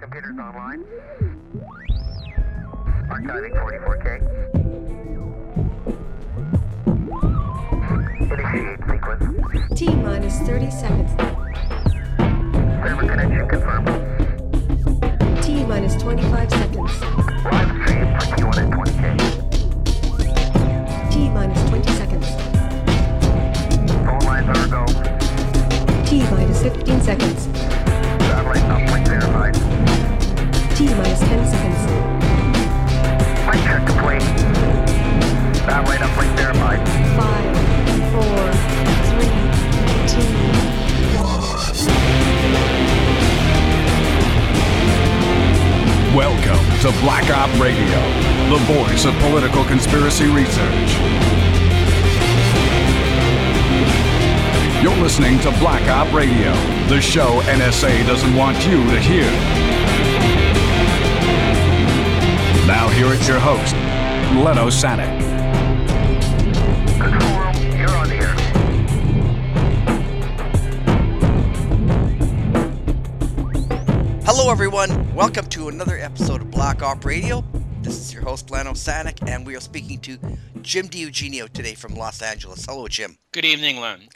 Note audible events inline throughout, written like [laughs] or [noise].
computers online. Archiving 44K. Initiate sequence. T minus 30 seconds. Server connection confirmed. T minus 25 seconds. Live stream for T1 at 20K. T minus 20 seconds. Phone lines are go. T minus 15 seconds. Satellite uplink verified. T minus 10 seconds. Mic check complete. Satellite uplink verified. 5, 4, 3, 2, Welcome to Black Op Radio, the voice of political conspiracy research. You're listening to Black Op Radio, the show NSA doesn't want you to hear. Now, here is your host, Len Osanic. Control you're on the air. Hello, everyone. Welcome to another episode of Black Op Radio. This is your host, Len Osanic, and we are speaking to Jim DiEugenio today from Los Angeles. Hello, Jim. Good evening, Len.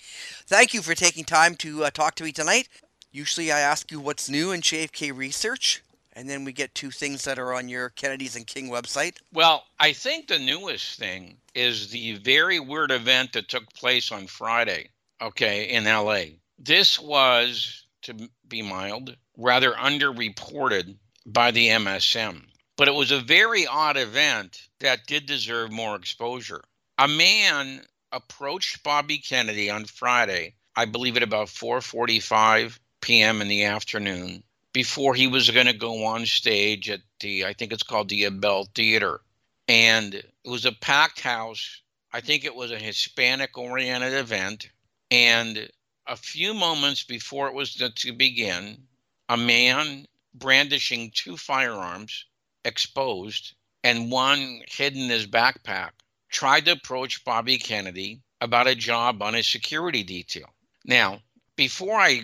Thank you for taking time to uh, talk to me tonight. Usually, I ask you what's new in JFK research, and then we get to things that are on your Kennedy's and King website. Well, I think the newest thing is the very weird event that took place on Friday, okay, in LA. This was, to be mild, rather underreported by the MSM. But it was a very odd event that did deserve more exposure. A man approached Bobby Kennedy on Friday, I believe at about 4:45 p.m. in the afternoon, before he was going to go on stage at the I think it's called the Ebell Theater. And it was a packed house. I think it was a Hispanic oriented event. And a few moments before it was to, to begin, a man brandishing two firearms exposed and one hidden in his backpack tried to approach Bobby Kennedy about a job on his security detail. Now, before I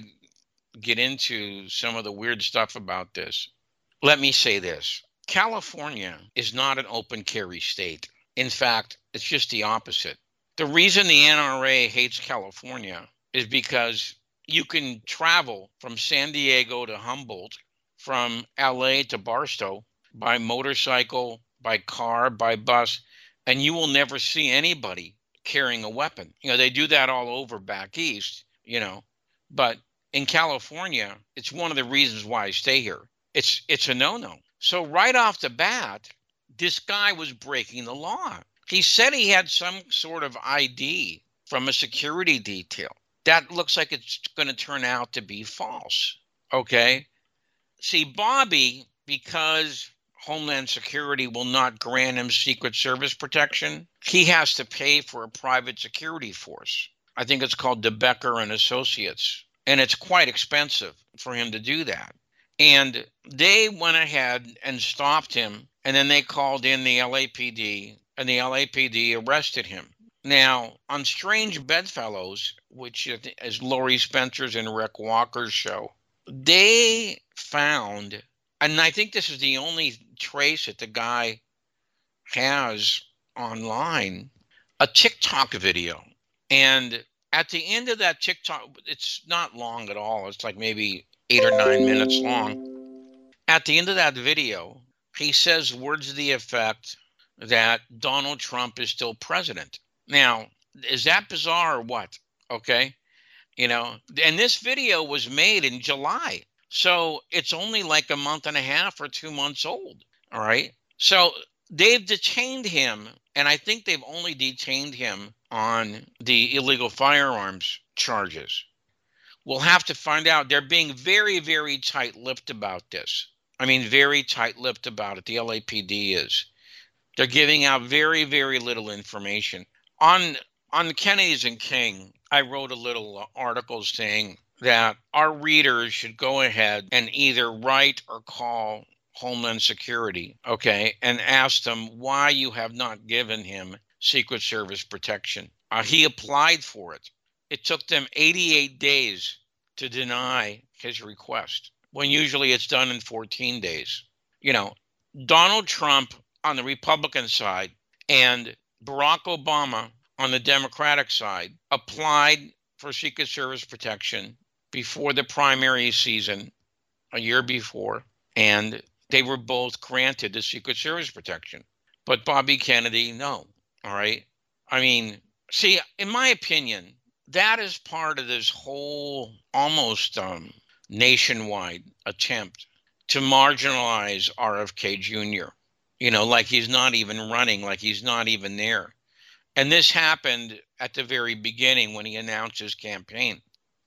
get into some of the weird stuff about this, let me say this California is not an open carry state. In fact, it's just the opposite. The reason the NRA hates California is because you can travel from San Diego to Humboldt, from LA to Barstow by motorcycle, by car, by bus, and you will never see anybody carrying a weapon. You know, they do that all over back east, you know, but in California, it's one of the reasons why I stay here. It's it's a no-no. So right off the bat, this guy was breaking the law. He said he had some sort of ID from a security detail. That looks like it's going to turn out to be false. Okay? See, Bobby, because Homeland Security will not grant him Secret Service protection, he has to pay for a private security force. I think it's called DeBecker and Associates, and it's quite expensive for him to do that. And they went ahead and stopped him, and then they called in the LAPD, and the LAPD arrested him. Now, on Strange Bedfellows, which is Laurie Spencer's and Rick Walker's show, they found, and I think this is the only trace that the guy has online, a TikTok video. And at the end of that TikTok, it's not long at all. It's like maybe eight or nine minutes long. At the end of that video, he says words to the effect that Donald Trump is still president. Now, is that bizarre or what? Okay. You know, and this video was made in July. So it's only like a month and a half or two months old. All right. So they've detained him, and I think they've only detained him on the illegal firearms charges. We'll have to find out. They're being very, very tight lipped about this. I mean, very tight lipped about it. The LAPD is. They're giving out very, very little information. On on Kennedy's and King, I wrote a little article saying that our readers should go ahead and either write or call Homeland Security, okay, and asked them why you have not given him Secret Service protection. Uh, he applied for it. It took them 88 days to deny his request. when usually it's done in 14 days. You know, Donald Trump on the Republican side and Barack Obama on the Democratic side applied for Secret Service protection before the primary season a year before, and they were both granted the Secret Service protection. But Bobby Kennedy, no. All right. I mean, see, in my opinion, that is part of this whole almost um, nationwide attempt to marginalize RFK Jr. You know, like he's not even running, like he's not even there. And this happened at the very beginning when he announced his campaign.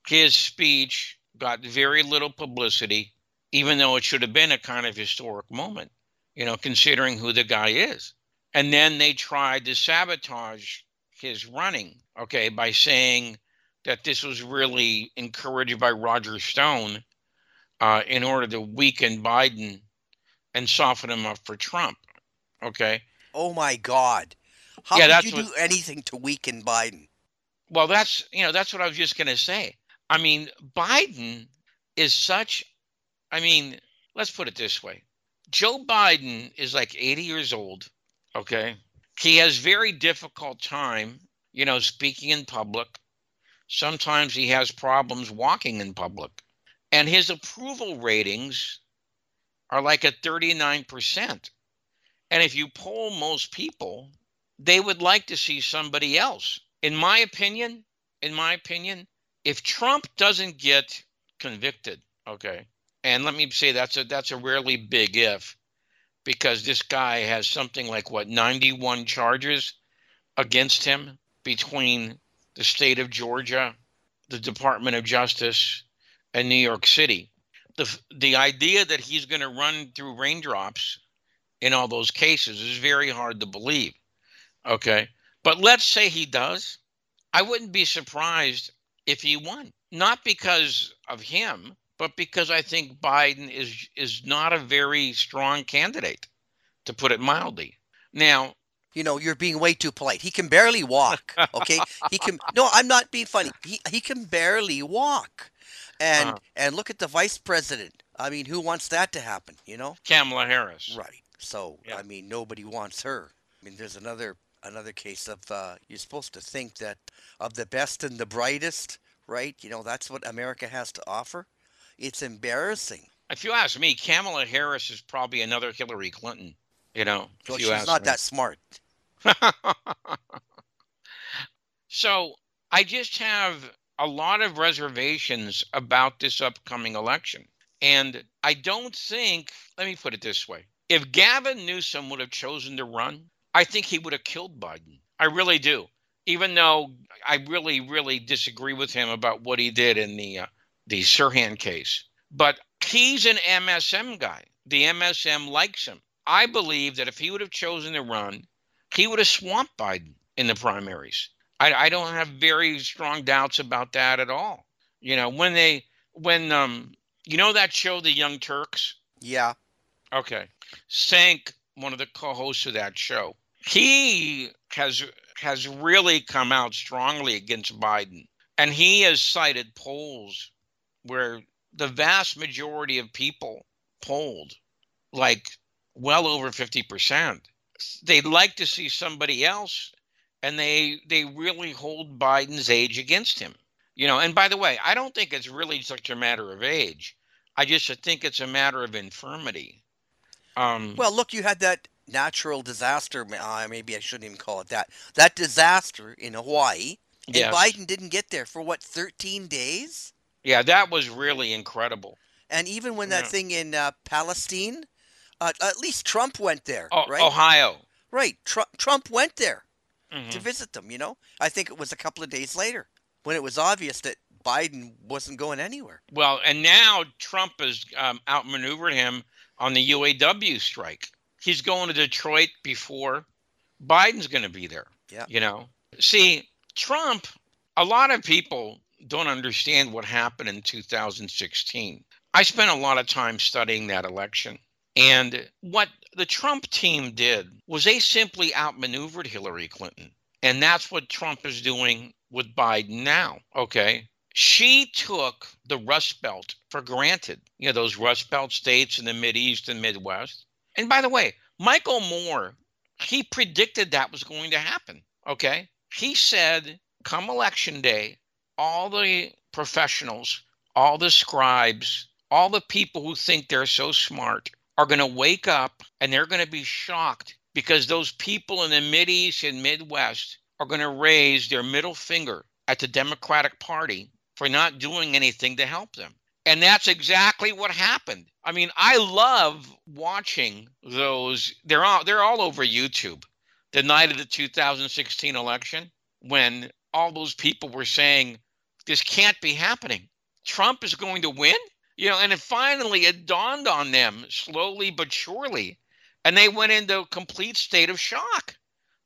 His speech got very little publicity, even though it should have been a kind of historic moment, you know, considering who the guy is. And then they tried to sabotage his running, okay, by saying that this was really encouraged by Roger Stone uh, in order to weaken Biden and soften him up for Trump, okay? Oh my God. How Yeah, did you what- do anything to weaken Biden? Well, that's you know that's what I was just going to say. I mean, Biden is such. I mean, let's put it this way: Joe Biden is like 80 years old. Okay, he has very difficult time, you know, speaking in public. Sometimes he has problems walking in public, and his approval ratings are like at 39 percent. And if you poll most people, they would like to see somebody else. In my opinion, in my opinion, if Trump doesn't get convicted, okay, and let me say that's a that's a rarely big if, because this guy has something like what 91 charges against him between the state of Georgia, the Department of Justice, and New York City. The the idea that he's going to run through raindrops in all those cases is very hard to believe. Okay. But let's say he does. I wouldn't be surprised if he won. Not because of him, but because I think Biden is is not a very strong candidate, to put it mildly. Now, You know, you're being way too polite. He can barely walk. Okay, he can. No, I'm not being funny. He he can barely walk, and Uh-huh. and look at the vice president. I mean, who wants that to happen? You know, Kamala Harris. right? So Yeah. I mean, nobody wants her. I mean, there's another another case of uh, you're supposed to think that of the best and the brightest, right? You know, that's what America has to offer. It's embarrassing. If you ask me, Kamala Harris is probably another Hillary Clinton. You know, Well, you she's not me. that smart. [laughs] so I just have a lot of reservations about this upcoming election. And I don't think, let me put it this way if Gavin Newsom would have chosen to run, I think he would have killed Biden. I really do. Even though I really, really disagree with him about what he did in the uh, the Sirhan case, but he's an MSM guy. The MSM likes him. I believe that if he would have chosen to run, he would have swamped Biden in the primaries. I, I don't have very strong doubts about that at all. You know, when they when um you know that show The Young Turks? Yeah. Okay. Cenk, one of the co-hosts of that show, he has has really come out strongly against Biden. And he has cited polls where the vast majority of people polled like well over 50%. They'd like to see somebody else and they they really hold Biden's age against him. You know, and by the way, I don't think it's really such a matter of age. I just think it's a matter of infirmity. Um, Well, look, you had that natural disaster. Uh, maybe I shouldn't even call it that. That disaster in Hawaii, and yes. Biden didn't get there for what 13 days. Yeah, that was really incredible. And even when that Yeah. thing in uh, Palestine, uh, at least Trump went there, Oh, right? Ohio. Right. Trump Trump went there Mhm. to visit them. You know, I think it was a couple of days later when it was obvious that Biden wasn't going anywhere. Well, and now Trump has um, outmaneuvered him on the UAW strike. He's going to Detroit before Biden's going to be there. Yeah. You know, see, Trump, a lot of people don't understand what happened in 2016. I spent a lot of time studying that election. And what the Trump team did was they simply outmaneuvered Hillary Clinton. And that's what Trump is doing with Biden now. Okay. she took the Rust Belt for granted. You know, those Rust Belt states in the Mid East and Midwest. And by the way, Michael Moore, he predicted that was going to happen. Okay. He said, come election day, all the professionals, all the scribes, all the people who think they're so smart are going to wake up and they're going to be shocked because those people in the Mid East and Midwest are going to raise their middle finger at the Democratic Party for not doing anything to help them. And that's exactly what happened. I mean, I love watching those. They're all they're all over YouTube. The night of the 2016 election, when all those people were saying this can't be happening. Trump is going to win. You know, and it finally it dawned on them slowly but surely, and they went into a complete state of shock.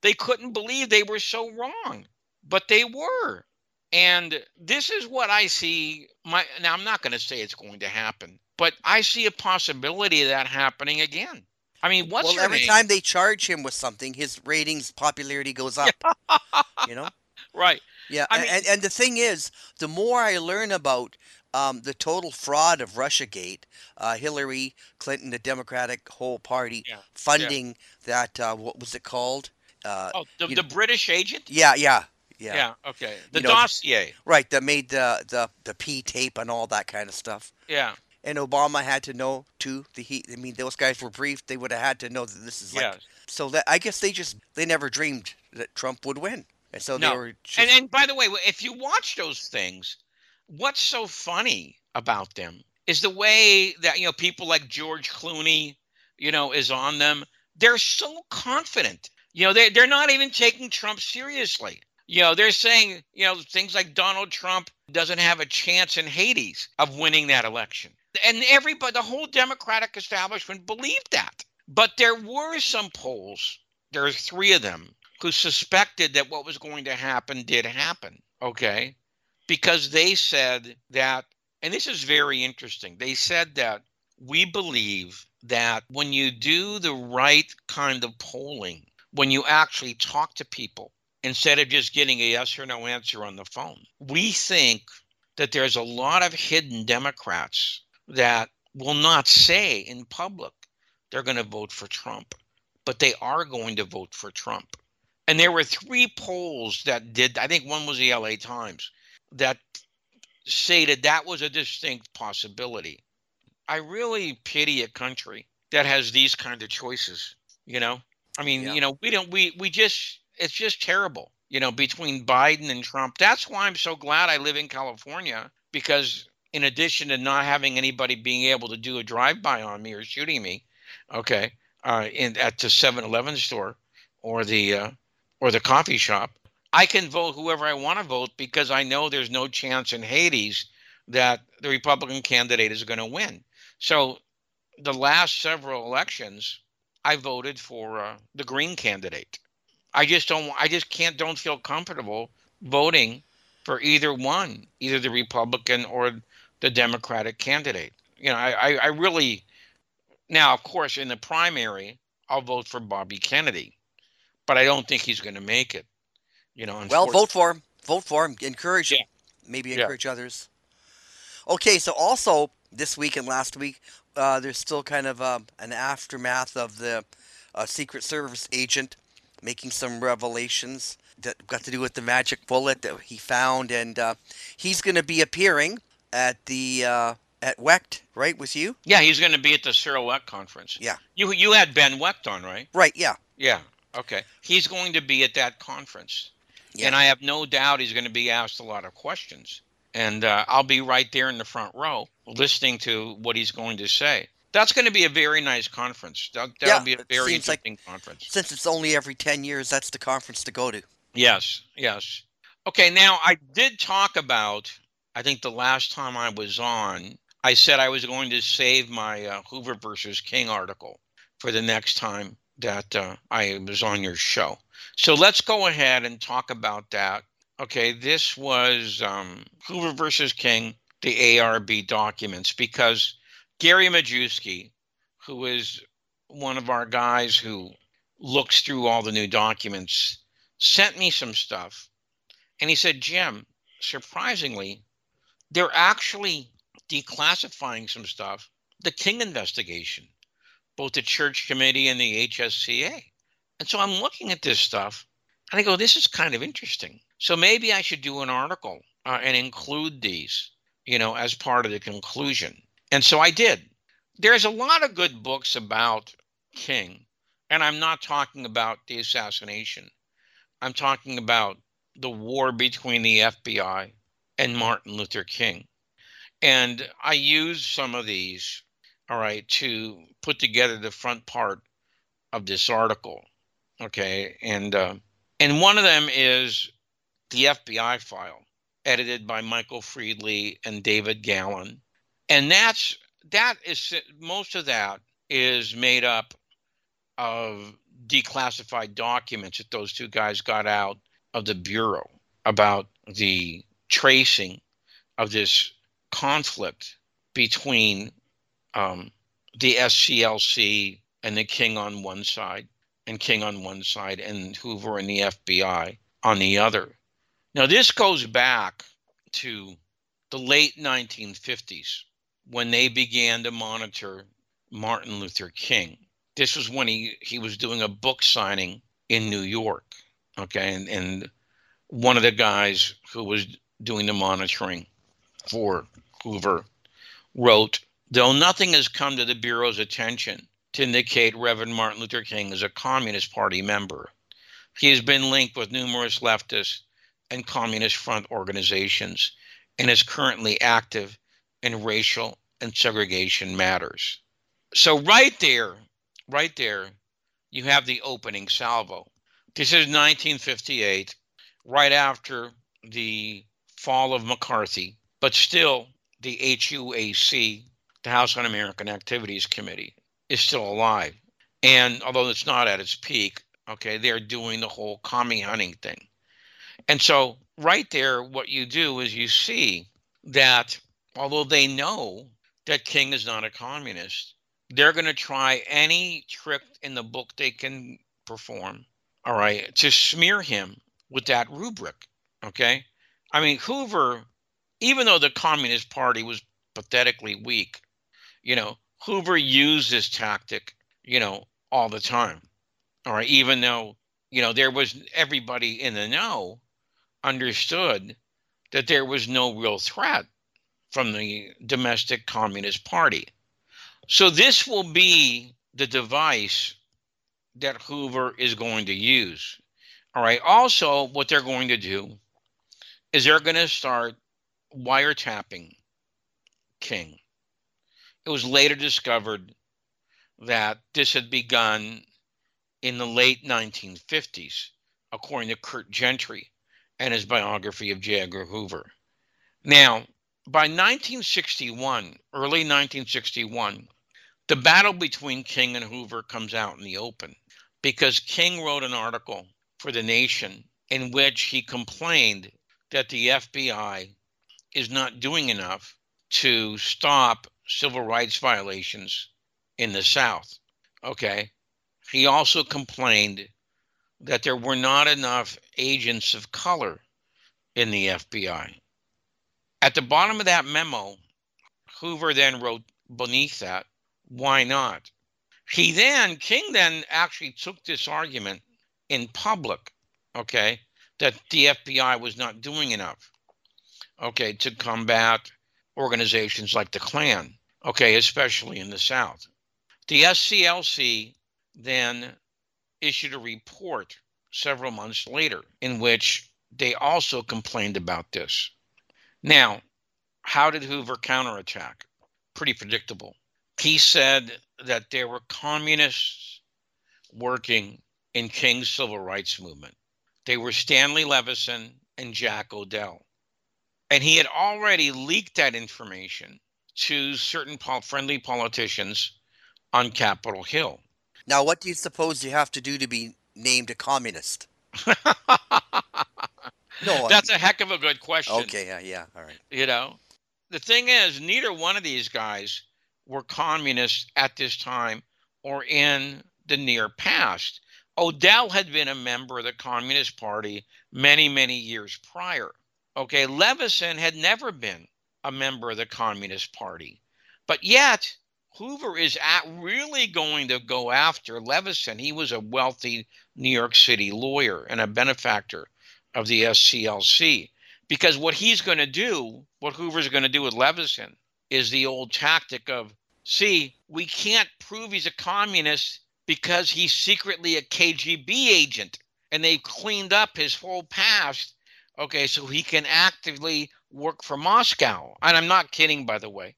They couldn't believe they were so wrong, but they were. And this is what I see. My now I'm not going to say it's going to happen, but I see a possibility of that happening again. I mean, what's well, every name? time they charge him with something, his ratings popularity goes up. [laughs] you know. right. Yeah, I mean- and, and the thing is, the more I learn about um, the total fraud of RussiaGate, uh, Hillary Clinton, the Democratic whole party, Yeah, yeah. funding that, uh, what was it called? Uh, Oh, the, the know- British agent. yeah, yeah, yeah, Yeah. Okay. The You know, dossier. Right, that made the, the, the P tape and all that kind of stuff. Yeah. And Obama had to know too. The he, I mean, those guys were briefed. They would have had to know that this is like. Yes. So that I guess they just they never dreamed that Trump would win, and so No. they were. Just, And and by the way, if you watch those things, what's so funny about them is the way that you know people like George Clooney, you know, is on them. They're so confident. You know, they they're not even taking Trump seriously. You know, they're saying, you know, things like Donald Trump doesn't have a chance in Hades of winning that election. And everybody, the whole Democratic establishment believed that. But there were some polls, there are three of them, who suspected that what was going to happen did happen. Okay. Because they said that, and this is very interesting, they said that we believe that when you do the right kind of polling, when you actually talk to people instead of just getting a yes or no answer on the phone, we think that there's a lot of hidden Democrats that will not say in public they're going to vote for Trump, but they are going to vote for Trump. And there were three polls that did, I think one was the LA Times, that stated that was a distinct possibility. I really pity a country that has these kind of choices, you know? I mean, Yeah. you know, we don't, we, we just, it's just terrible, you know, between Biden and Trump. That's why I'm so glad I live in California because in addition to not having anybody being able to do a drive-by on me or shooting me, okay, uh, in at the 7-Eleven store or the uh, or the coffee shop, I can vote whoever I want to vote because I know there's no chance in Hades that the Republican candidate is going to win. So the last several elections, I voted for uh, the Green candidate. I just don't. I just can't. Don't feel comfortable voting for either one, either the Republican or the Democratic candidate. You know, I, I, I really. Now, of course, in the primary, I'll vote for Bobby Kennedy, but I don't think he's going to make it. You know, well, vote for him. Vote for him. Encourage him. Maybe Yeah. encourage others. Okay, so also this week and last week, uh, there's still kind of um, an aftermath of the uh, Secret Service agent making some revelations that got to do with the magic bullet that he found, and uh, he's going to be appearing at the uh, at Wecht, right? With you? Yeah, he's going to be at the Cyril Wecht conference. Yeah. You you had Ben Wecht on, right? Right. Yeah. Yeah. Okay. He's going to be at that conference, Yeah. and I have no doubt he's going to be asked a lot of questions. And uh, I'll be right there in the front row, listening to what he's going to say. That's going to be a very nice conference. That, that'll Yeah, be a very seems like- interesting conference. Since it's only every ten years, that's the conference to go to. Yes, yes. Okay, now I did talk about, I think the last time I was on, I said I was going to save my uh, Hoover versus King article for the next time that uh, I was on your show. So let's go ahead and talk about that. Okay, this was um, Hoover versus King, the ARRB documents, because Gary Majewski, who is one of our guys who looks through all the new documents, sent me some stuff. And he said, Jim, surprisingly, they're actually declassifying some stuff. The King investigation, both the Church Committee and the HSCA. And so I'm looking at this stuff and I go, this is kind of interesting. So maybe I should do an article uh, and include these, you know, as part of the conclusion. And so I did. There's a lot of good books about King, and I'm not talking about the assassination. I'm talking about the war between the FBI and Martin Luther King. And I used some of these, all right, to put together the front part of this article. Okay. And, uh, and one of them is the FBI file, edited by Michael Friedly and David Gallen. And that's, that is, most of that is made up of declassified documents that those two guys got out of the Bureau about the tracing of this conflict between um, the SCLC and the King on one side, and King on one side, and Hoover and the FBI on the other. Now, this goes back to the late 1950s when they began to monitor Martin Luther King. This was when he, he was doing a book signing in New York. Okay. And, and one of the guys who was doing the monitoring for Hoover wrote, Though nothing has come to the Bureau's attention to indicate Reverend Martin Luther King is a Communist Party member, he has been linked with numerous leftist and Communist Front organizations and is currently active in racial and segregation matters. So, right there, right there, you have the opening salvo. This is 1958, right after the fall of McCarthy, but still the HUAC, the House Un American Activities Committee, is still alive. And although it's not at its peak, okay, they're doing the whole commie hunting thing. And so, right there, what you do is you see that although they know that King is not a communist, they're going to try any trick in the book they can perform, all right, to smear him with that rubric. Okay. I mean, Hoover, even though the Communist Party was pathetically weak, you know, Hoover used this tactic, you know, all the time. All right. Even though, you know, there was everybody in the know understood that there was no real threat from the domestic Communist Party. So this will be the device that Hoover is going to use. All right. Also, what they're going to do is they're going to start wiretapping King. It was later discovered that this had begun in the late 1950s, according to Curt Gentry and his biography of J. Edgar Hoover. Now, by 1961, early 1961, the battle between King and Hoover comes out in the open because King wrote an article for The Nation in which he complained that the FBI is not doing enough to stop civil rights violations in the South. Okay. He also complained that there were not enough agents of color in the FBI. At the bottom of that memo, Hoover then wrote beneath that why not? He then, King then actually took this argument in public, okay, that the FBI was not doing enough, okay, to combat organizations like the Klan, okay, especially in the South. The SCLC then issued a report several months later in which they also complained about this. Now, how did Hoover counterattack? Pretty predictable he said that there were communists working in King's civil rights movement. They were Stanley Levison and Jack O'Dell. And he had already leaked that information to certain friendly politicians on Capitol Hill. Now, what do you suppose you have to do to be named a communist? [laughs] no, that's a heck of a good question. Okay, yeah, yeah, all right. You know, the thing is, neither one of these guys were communists at this time or in the near past. O'Dell had been a member of the Communist Party many, many years prior. Okay, Levison had never been a member of the Communist Party. But yet, Hoover is at really going to go after Levison. He was a wealthy New York City lawyer and a benefactor of the SCLC. Because what he's going to do, what Hoover's going to do with Levison, is the old tactic of see, we can't prove he's a communist because he's secretly a KGB agent and they've cleaned up his whole past. Okay, so he can actively work for Moscow. And I'm not kidding, by the way.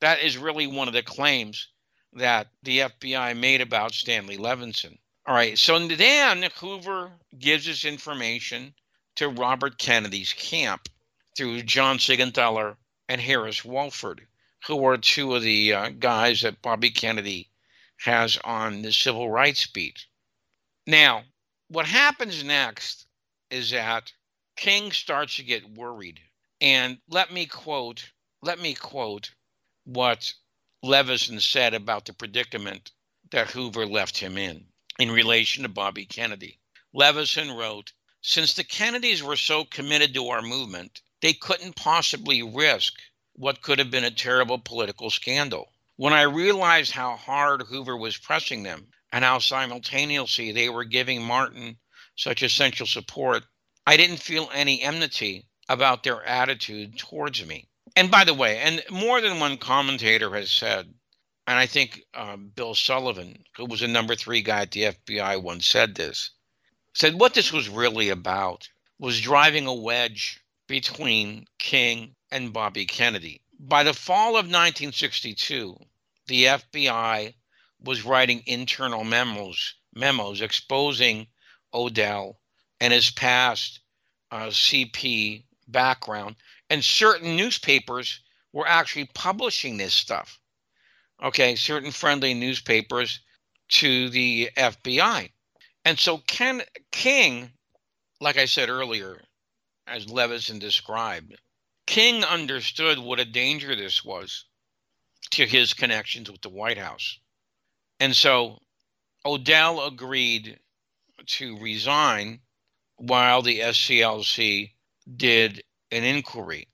That is really one of the claims that the FBI made about Stanley Levison. All right, so then Hoover gives this information to Robert Kennedy's camp through John Seigenthaler and Harris Wofford, who are two of the uh, guys that Bobby Kennedy has on the civil rights beat. Now, what happens next is that King starts to get worried. And let me quote, let me quote what Levison said about the predicament that Hoover left him in in relation to Bobby Kennedy. Levison wrote, Since the Kennedys were so committed to our movement, they couldn't possibly risk what could have been a terrible political scandal. When I realized how hard Hoover was pressing them and how simultaneously they were giving Martin such essential support, I didn't feel any enmity about their attitude towards me. And by the way, and more than one commentator has said, and I think um, Bill Sullivan, who was a number three guy at the FBI, once said this, said what this was really about was driving a wedge between King and Bobby Kennedy. By the fall of 1962, the FBI was writing internal memos, memos exposing O'Dell and his past uh, CP background, and certain newspapers were actually publishing this stuff. Okay, certain friendly newspapers to the FBI. And so Ken King, like I said earlier, as Levison described, King understood what a danger this was to his connections with the White House. And so O'Dell agreed to resign while the SCLC did an inquiry.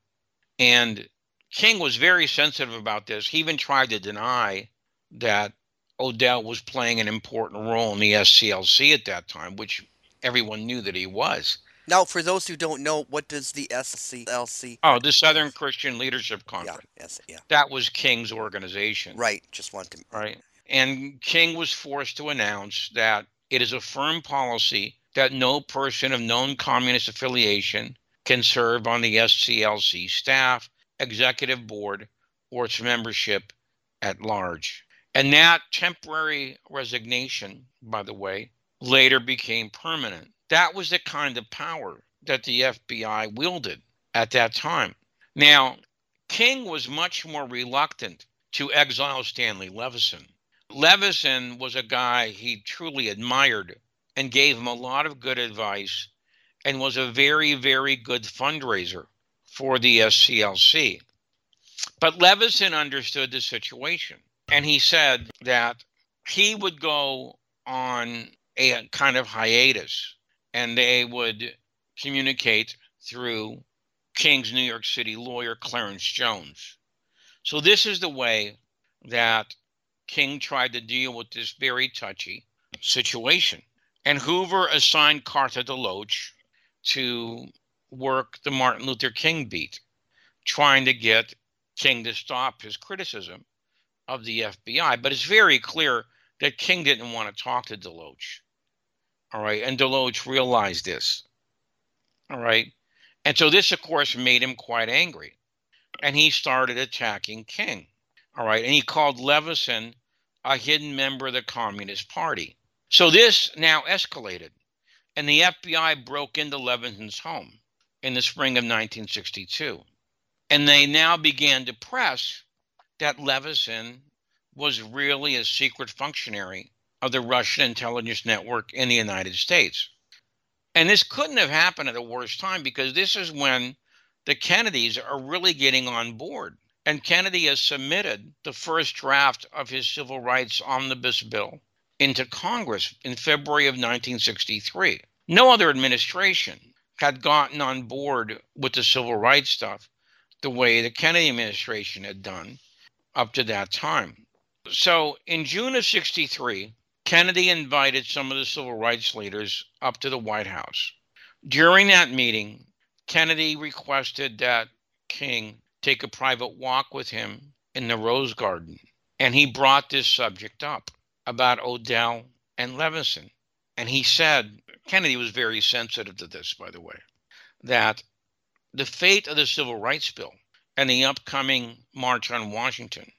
And King was very sensitive about this. He even tried to deny that O'Dell was playing an important role in the SCLC at that time, which everyone knew that he was. Now, for those who don't know, what does the SCLC? Oh, the Southern Christian Leadership Yeah, Conference. yes, yeah. That was King's organization. Right. Just want to. Right. And King was forced to announce that it is a firm policy that no person of known communist affiliation can serve on the SCLC staff, executive board, or its membership at large. And that temporary resignation, by the way, later became permanent. That was the kind of power that the FBI wielded at that time. Now, King was much more reluctant to exile Stanley Levison. Levison was a guy he truly admired and gave him a lot of good advice and was a very, very good fundraiser for the SCLC. But Levison understood the situation and he said that he would go on a kind of hiatus and they would communicate through King's New York City lawyer, Clarence Jones. So, this is the way that King tried to deal with this very touchy situation. And Hoover assigned Cartha DeLoach to work the Martin Luther King beat, trying to get King to stop his criticism of the FBI. But it's very clear that King didn't want to talk to DeLoach. All right. And DeLoach realized this. All right. And so this, of course, made him quite angry. And he started attacking King. All right. And he called Levison a hidden member of the Communist Party. So this now escalated. And the FBI broke into Levison's home in the spring of 1962. And they now began to press that Levison was really a secret functionary of the Russian intelligence network in the United States. And this couldn't have happened at a worse time because this is when the Kennedys are really getting on board. And Kennedy has submitted the first draft of his civil rights omnibus bill into Congress in February of 1963. No other administration had gotten on board with the civil rights stuff the way the Kennedy administration had done up to that time. So in June of 63, Kennedy invited some of the civil rights leaders up to the White House. During that meeting, Kennedy requested that King take a private walk with him in the Rose Garden. And he brought this subject up about O'Dell and Levison. And he said, Kennedy was very sensitive to this, by the way, that the fate of the Civil Rights Bill and the upcoming March on Washington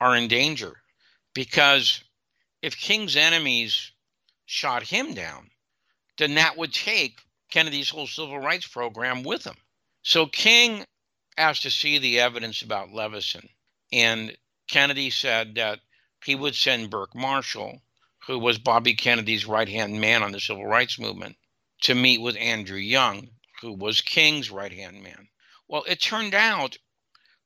are in danger because if King's enemies shot him down, then that would take Kennedy's whole civil rights program with him. So King asked to see the evidence about Levison, and Kennedy said that he would send Burke Marshall, who was Bobby Kennedy's right hand man on the civil rights movement, to meet with Andrew Young, who was King's right hand man. Well, it turned out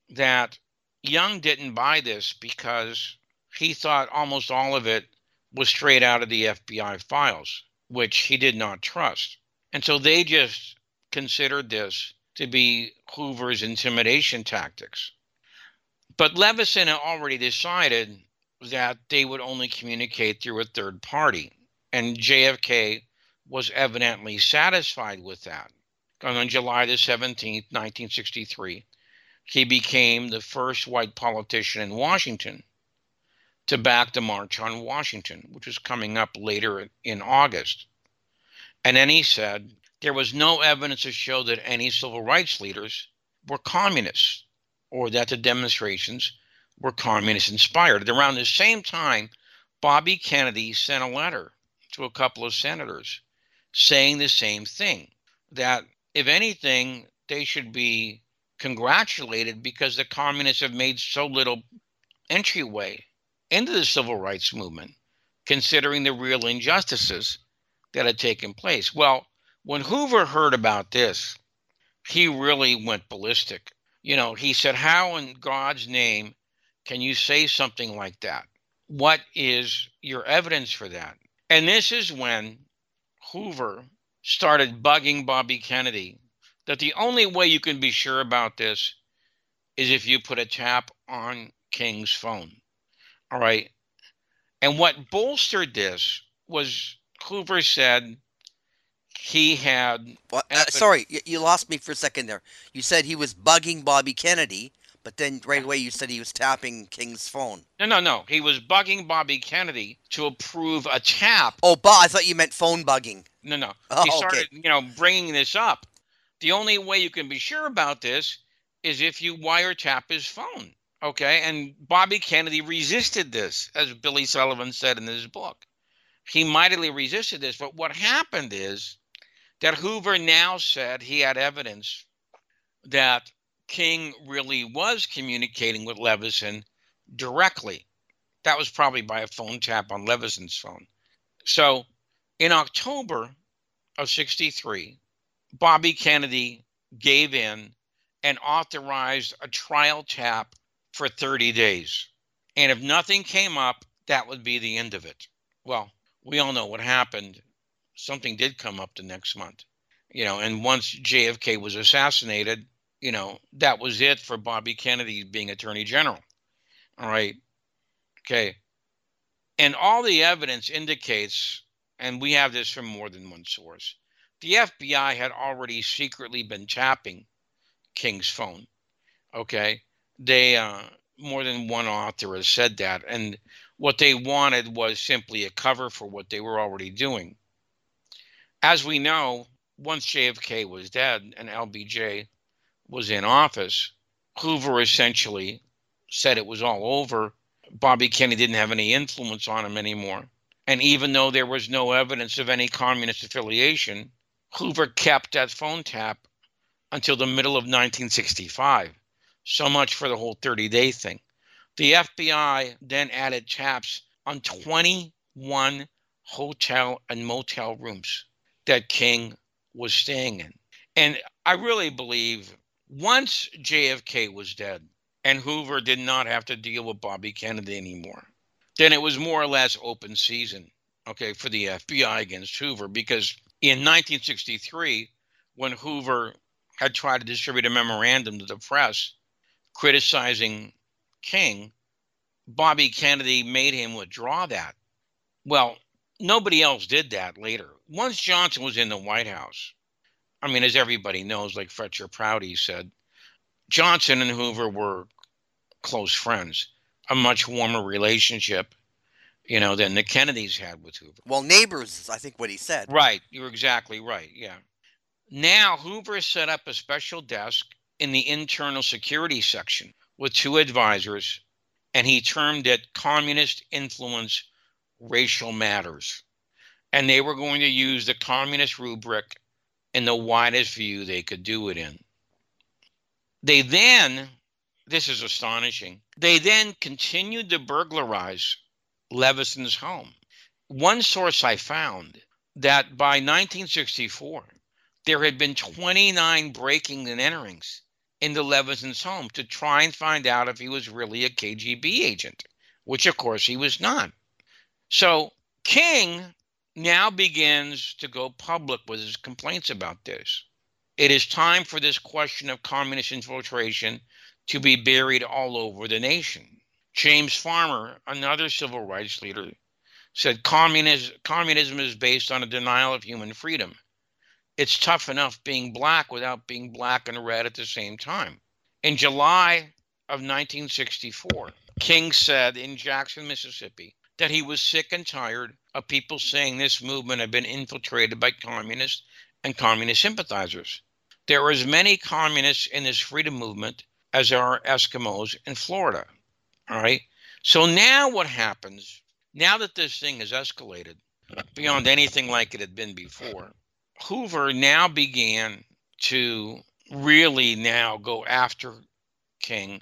that Young didn't buy this because he thought almost all of it was straight out of the FBI files, which he did not trust. And so they just considered this to be Hoover's intimidation tactics. But Levison had already decided that they would only communicate through a third party. And JFK was evidently satisfied with that. And on July the 17th, 1963, he became the first white politician in Washington to back the March on Washington, which was coming up later in August. And then he said there was no evidence to show that any civil rights leaders were communists or that the demonstrations were communist inspired. At around the same time, Bobby Kennedy sent a letter to a couple of senators saying the same thing that if anything, they should be congratulated because the communists have made so little entryway into the civil rights movement, considering the real injustices that had taken place. Well, when Hoover heard about this, he really went ballistic. You know, he said, How in God's name can you say something like that? What is your evidence for that? And this is when Hoover started bugging Bobby Kennedy that the only way you can be sure about this is if you put a tap on King's phone. All right. And what bolstered this was Hoover said he had. Well, uh, sorry, you lost me for a second there. You said he was bugging Bobby Kennedy, but then right away you said he was tapping King's phone. No, no, no. He was bugging Bobby Kennedy to approve a tap. Oh, but I thought you meant phone bugging. No, no. Oh, he okay. started, you know, bringing this up. The only way you can be sure about this is if you wiretap his phone. Okay. And Bobby Kennedy resisted this, as Billy Sullivan said in his book. He mightily resisted this. But what happened is that Hoover now said he had evidence that King really was communicating with Levison directly. That was probably by a phone tap on Levison's phone. So in October of 63, Bobby Kennedy gave in and authorized a trial tap for 30 days. And if nothing came up, that would be the end of it. Well, we all know what happened. Something did come up the next month. You know, and once JFK was assassinated, you know, that was it for Bobby Kennedy being Attorney General. All right. Okay. And all the evidence indicates, and we have this from more than one source, the FBI had already secretly been tapping King's phone. Okay. They, uh, more than one author has said that. And what they wanted was simply a cover for what they were already doing. As we know, once JFK was dead and LBJ was in office, Hoover essentially said it was all over. Bobby Kennedy didn't have any influence on him anymore. And even though there was no evidence of any communist affiliation, Hoover kept that phone tap until the middle of 1965. So much for the whole 30 day thing. The FBI then added taps on 21 hotel and motel rooms that King was staying in. And I really believe once JFK was dead and Hoover did not have to deal with Bobby Kennedy anymore, then it was more or less open season, okay, for the FBI against Hoover. Because in 1963, when Hoover had tried to distribute a memorandum to the press criticizing King, Bobby Kennedy made him withdraw that. Well, nobody else did that later. Once Johnson was in the White House, I mean, as everybody knows, like Fletcher Prouty said, Johnson and Hoover were close friends, a much warmer relationship, you know, than the Kennedys had with Hoover. Well, neighbors, I think what he said. Right, you're exactly right. Yeah. Now Hoover set up a special desk in the internal security section with two advisors, and he termed it Communist Influence Racial Matters. And they were going to use the communist rubric in the widest view they could do it in. They then, this is astonishing, they then continued to burglarize Levison's home. One source I found that by 1964, there had been 29 breaking and enterings into Levison's home to try and find out if he was really a KGB agent, which of course he was not. So King now begins to go public with his complaints about this. It is time for this question of communist infiltration to be buried all over the nation. James Farmer, another civil rights leader, said communism, communism is based on a denial of human freedom. It's tough enough being black without being black and red at the same time. In July of 1964, King said in Jackson, Mississippi, that he was sick and tired of people saying this movement had been infiltrated by communists and communist sympathizers. There are as many communists in this freedom movement as there are Eskimos in Florida. All right. So now what happens, now that this thing has escalated beyond anything like it had been before, Hoover now began to really now go after King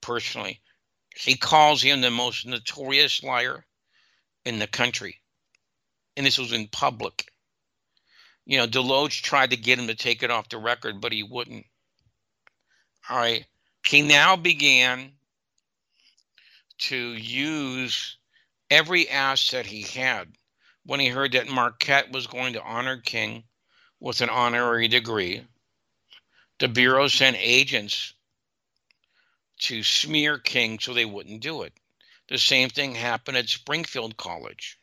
personally. He calls him the most notorious liar in the country. And this was in public. You know, DeLoach tried to get him to take it off the record, but he wouldn't. All right. He now began to use every asset he had when he heard that Marquette was going to honor King with an honorary degree. The Bureau sent agents to smear King so they wouldn't do it. The same thing happened at Springfield College.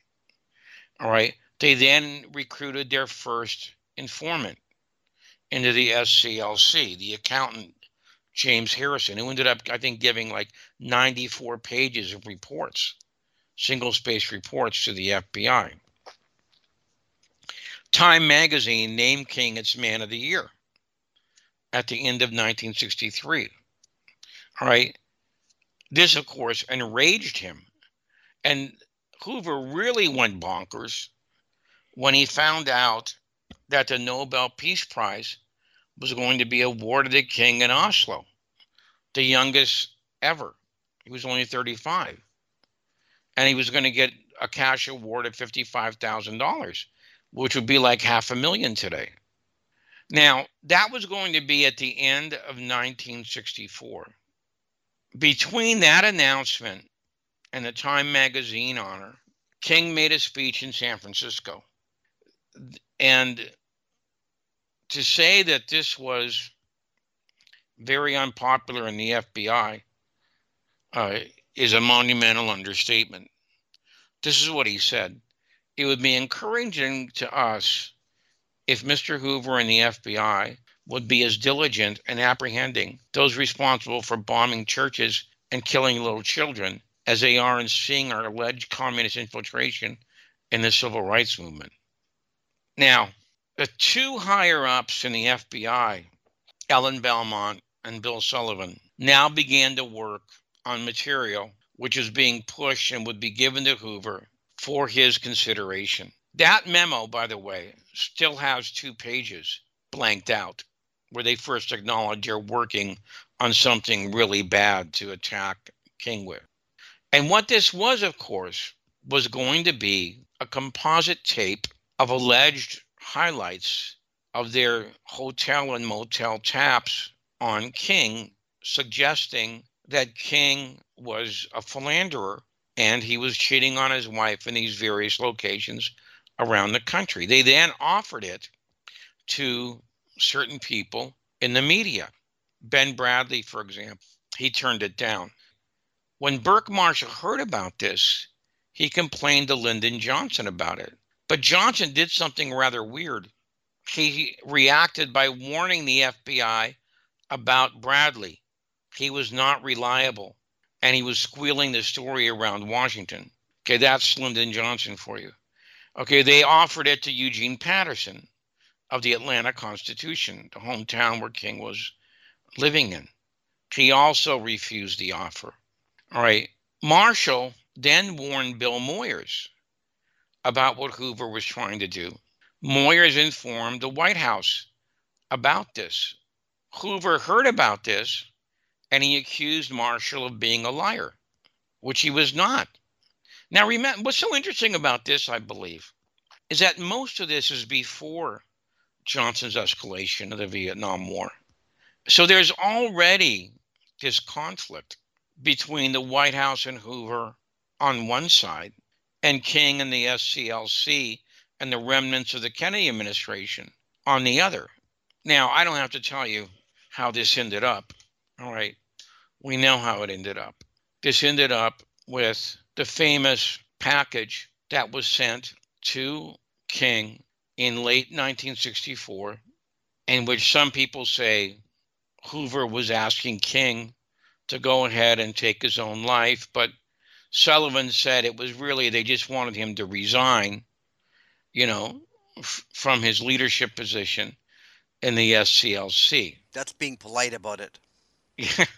All right. They then recruited their first informant into the SCLC, the accountant James Harrison, who ended up, I think, giving like 94 pages of reports, single space reports to the FBI. Time magazine named King its Man of the Year at the end of 1963. All right. This, of course, enraged him. And Hoover really went bonkers when he found out that the Nobel Peace Prize was going to be awarded to King in Oslo, the youngest ever. He was only 35. And he was going to get a cash award of $55,000, which would be like half a million today. Now, that was going to be at the end of 1964 between that announcement and the Time Magazine honor, King made a speech in San Francisco. And to say that this was very unpopular in the FBI uh, is a monumental understatement. This is what he said It would be encouraging to us if Mr. Hoover and the FBI would be as diligent in apprehending those responsible for bombing churches and killing little children as they are in seeing our alleged communist infiltration in the civil rights movement. Now, the two higher ups in the FBI, Alan Belmont and Bill Sullivan, now began to work on material which is being pushed and would be given to Hoover for his consideration. That memo, by the way, still has two pages blanked out where they first acknowledge you're working on something really bad to attack King with. And what this was, of course, was going to be a composite tape of alleged highlights of their hotel and motel taps on King, suggesting that King was a philanderer and he was cheating on his wife in these various locations around the country. They then offered it to certain people in the media. Ben Bradlee, for example, he turned it down. When Burke Marshall heard about this, he complained to Lyndon Johnson about it. But Johnson did something rather weird. He reacted by warning the FBI about Bradlee. He was not reliable and he was squealing the story around Washington. Okay, that's Lyndon Johnson for you. Okay, they offered it to Eugene Patterson of the Atlanta Constitution, the hometown where King was living in. He also refused the offer. All right, Marshall then warned Bill Moyers about what Hoover was trying to do. Moyers informed the White House about this. Hoover heard about this and he accused Marshall of being a liar, which he was not. Now, remember, what's so interesting about this, I believe, is that most of this is before Johnson's escalation of the Vietnam War. So there's already this conflict between the White House and Hoover on one side and King and the SCLC and the remnants of the Kennedy administration on the other. Now, I don't have to tell you how this ended up. All right we know how it ended up. This ended up with the famous package that was sent to King in late 1964, in which some people say Hoover was asking King to go ahead and take his own life, but Sullivan said it was really they just wanted him to resign, you know, f- from his leadership position in the SCLC. That's being polite about it. [laughs]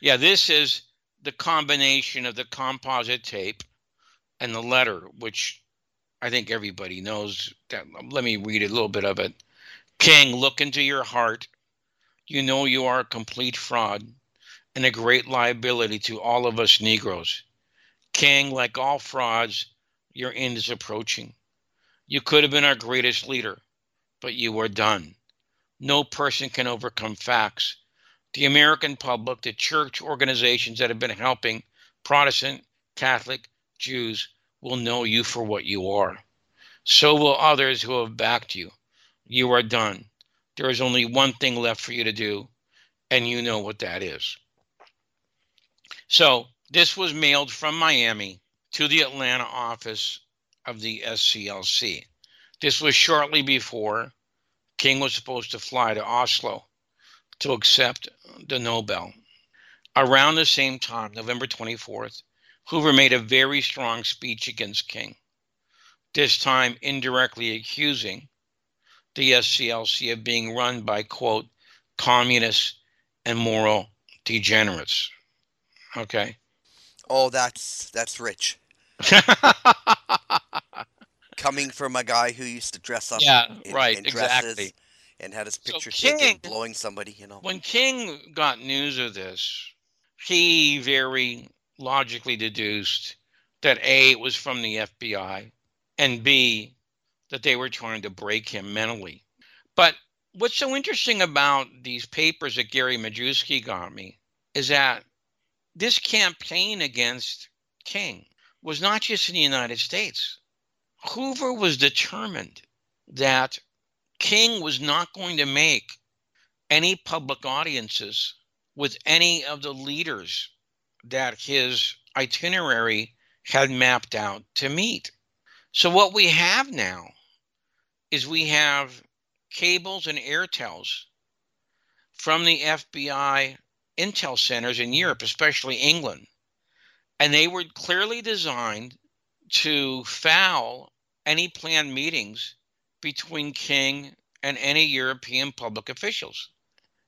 yeah, this is the combination of the composite tape and the letter, which I think everybody knows. That, let me read a little bit of it. King, look into your heart. You know you are a complete fraud and a great liability to all of us Negroes. King, like all frauds, your end is approaching. You could have been our greatest leader, but you are done. No person can overcome facts the American public, the church organizations that have been helping Protestant, Catholic, Jews will know you for what you are. So will others who have backed you. You are done. There is only one thing left for you to do, and you know what that is. So, this was mailed from Miami to the Atlanta office of the SCLC. This was shortly before King was supposed to fly to Oslo to accept the Nobel. Around the same time, November 24th, Hoover made a very strong speech against King, this time indirectly accusing the SCLC of being run by, quote, communists and moral degenerates. Okay. Oh, that's that's rich. [laughs] Coming from a guy who used to dress up yeah, in, right, in dresses exactly. and had his So picture King- taken blowing somebody, you know. When King got news of this, he very logically deduced that A, it was from the FBI, and B, that they were trying to break him mentally. But what's so interesting about these papers that Gary Majewski got me is that this campaign against King was not just in the United States. Hoover was determined that King was not going to make any public audiences with any of the leaders that his itinerary had mapped out to meet. So, what we have now is we have cables and airtels from the FBI intel centers in Europe, especially England. And they were clearly designed to foul any planned meetings between King and any European public officials.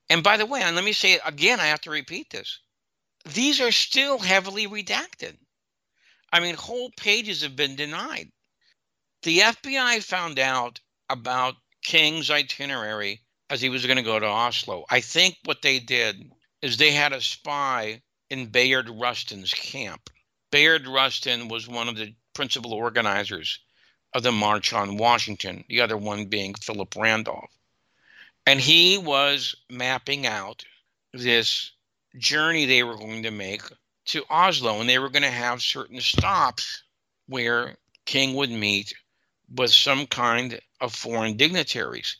And by the way, and let me say it again, I have to repeat this. These are still heavily redacted. I mean, whole pages have been denied. The FBI found out about King's itinerary as he was going to go to Oslo. I think what they did is they had a spy in Bayard Rustin's camp. Bayard Rustin was one of the principal organizers of the March on Washington, the other one being Philip Randolph. And he was mapping out this journey they were going to make to Oslo, and they were going to have certain stops where King would meet with some kind of foreign dignitaries.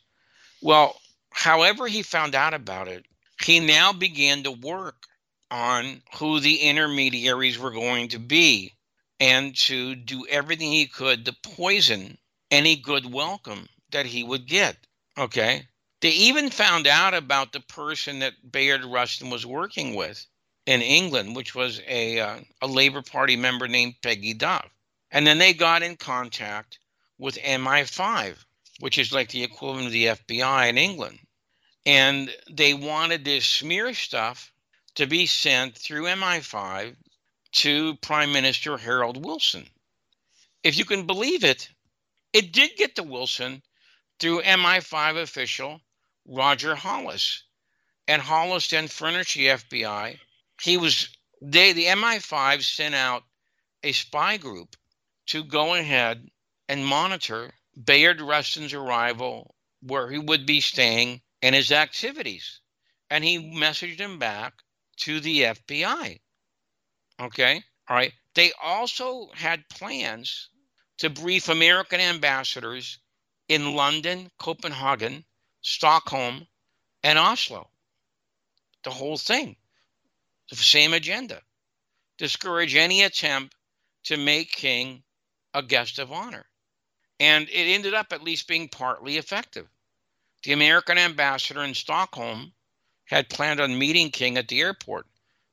Well, however, he found out about it, he now began to work on who the intermediaries were going to be and to do everything he could to poison any good welcome that he would get. Okay. They even found out about the person that Bayard Rustin was working with in England, which was a, uh, a Labor Party member named Peggy Duff. And then they got in contact with MI5, which is like the equivalent of the FBI in England. And they wanted this smear stuff to be sent through MI5 to Prime Minister Harold Wilson. If you can believe it, it did get to Wilson through MI5 official Roger Hollis. And Hollis then furnished the FBI. He was they the MI5 sent out a spy group to go ahead and monitor Bayard Rustin's arrival, where he would be staying, and his activities. And he messaged him back to the FBI. Okay. All right. They also had plans to brief American ambassadors in London, Copenhagen, Stockholm, and Oslo. The whole thing. The same agenda. Discourage any attempt to make King a guest of honor. And it ended up at least being partly effective. The American ambassador in Stockholm had planned on meeting King at the airport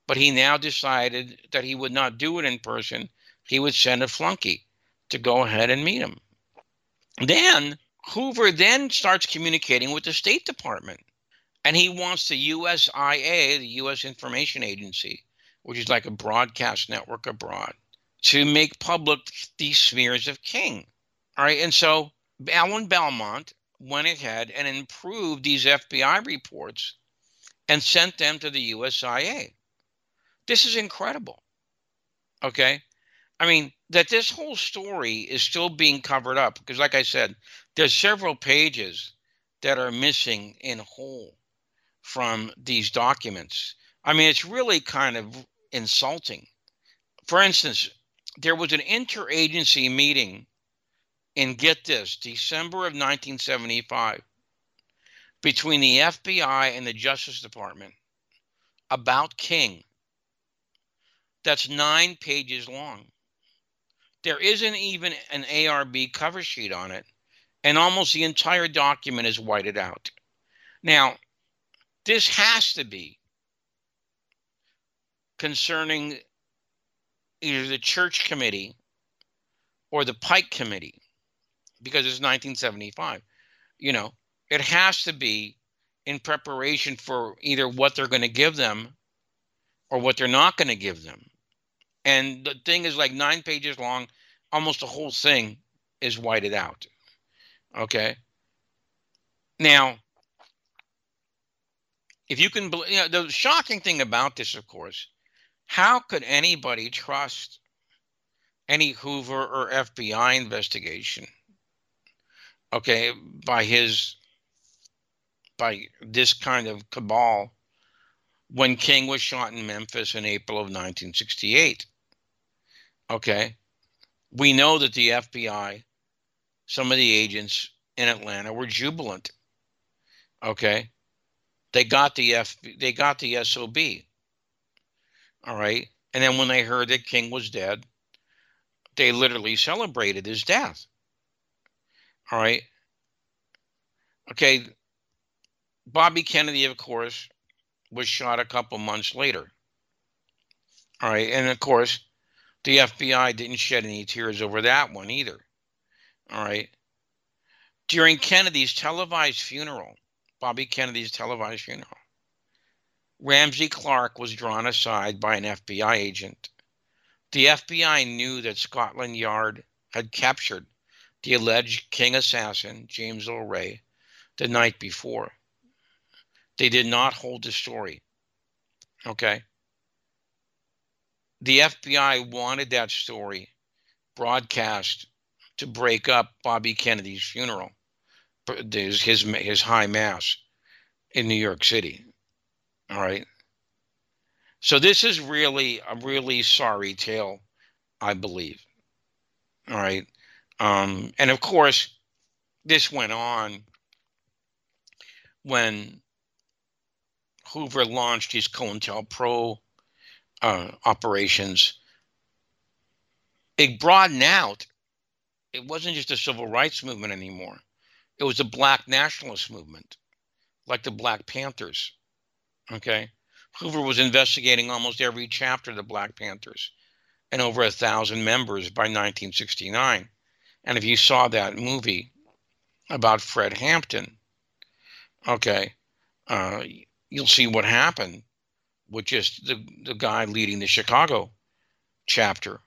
but he now decided that he would not do it in person. He would send a flunky to go ahead and meet him. Then Hoover then starts communicating with the State Department, and he wants the USIA, the U.S. Information Agency, which is like a broadcast network abroad, to make public these smears of King. All right, and so Alan Belmont went ahead and improved these FBI reports and sent them to the USIA. This is incredible. Okay. I mean, that this whole story is still being covered up because, like I said, there's several pages that are missing in whole from these documents. I mean, it's really kind of insulting. For instance, there was an interagency meeting in get this, December of 1975 between the FBI and the Justice Department about King that's nine pages long. There isn't even an ARRB cover sheet on it, and almost the entire document is whited out. Now, this has to be concerning either the church committee or the Pike committee because it's 1975. You know, it has to be in preparation for either what they're going to give them or what they're not going to give them and the thing is like nine pages long. Almost the whole thing is whited out. Okay. Now, if you can, you know, the shocking thing about this, of course, how could anybody trust any Hoover or FBI investigation? Okay, by his, by this kind of cabal when King was shot in Memphis in April of 1968. Okay. We know that the FBI, some of the agents in Atlanta were jubilant. Okay. They got the F they got the SOB. All right. And then when they heard that King was dead, they literally celebrated his death. All right. Okay. Bobby Kennedy, of course, was shot a couple months later. All right. And of course, the FBI didn't shed any tears over that one either. All right. During Kennedy's televised funeral, Bobby Kennedy's televised funeral, Ramsey Clark was drawn aside by an FBI agent. The FBI knew that Scotland Yard had captured the alleged King assassin, James Earl Ray, the night before. They did not hold the story. Okay the FBI wanted that story broadcast to break up Bobby Kennedy's funeral, his his, his high mass in New York City. All right. So this is really a really sorry tale, I believe. All right. Um, and of course, this went on when Hoover launched his COINTELPRO uh, operations, it broadened out. It wasn't just a civil rights movement anymore. It was a black nationalist movement, like the Black Panthers. Okay. Hoover was investigating almost every chapter of the Black Panthers and over a thousand members by 1969. And if you saw that movie about Fred Hampton, okay, uh, you'll see what happened with just the, the guy leading the Chicago chapter.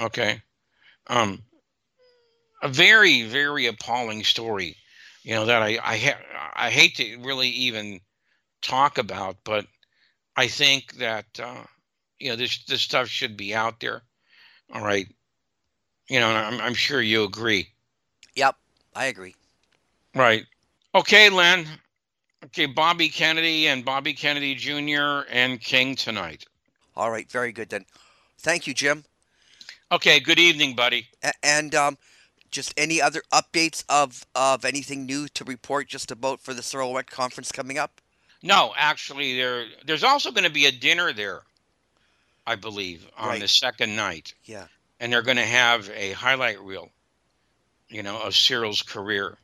Okay. Um, a very, very appalling story, you know, that I, I, ha- I hate to really even talk about, but I think that, uh, you know, this, this stuff should be out there. All right. You know, I'm, I'm sure you agree. Yep, I agree. Right. Okay, Len. Okay, Bobby Kennedy and Bobby Kennedy Jr. and King tonight. All right, very good then. Thank you, Jim. Okay, good evening, buddy. A- and um, just any other updates of of anything new to report just about for the Cyril Wecht conference coming up? No, actually, there there's also going to be a dinner there, I believe, on Right. the second night, Yeah. And they're going to have a highlight reel, you know, of Cyril's career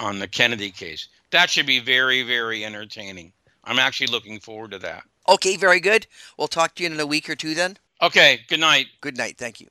on the Kennedy case. That should be very, very entertaining. I'm actually looking forward to that. Okay, very good. We'll talk to you in a week or two then. Okay, good night. Good night. Thank you.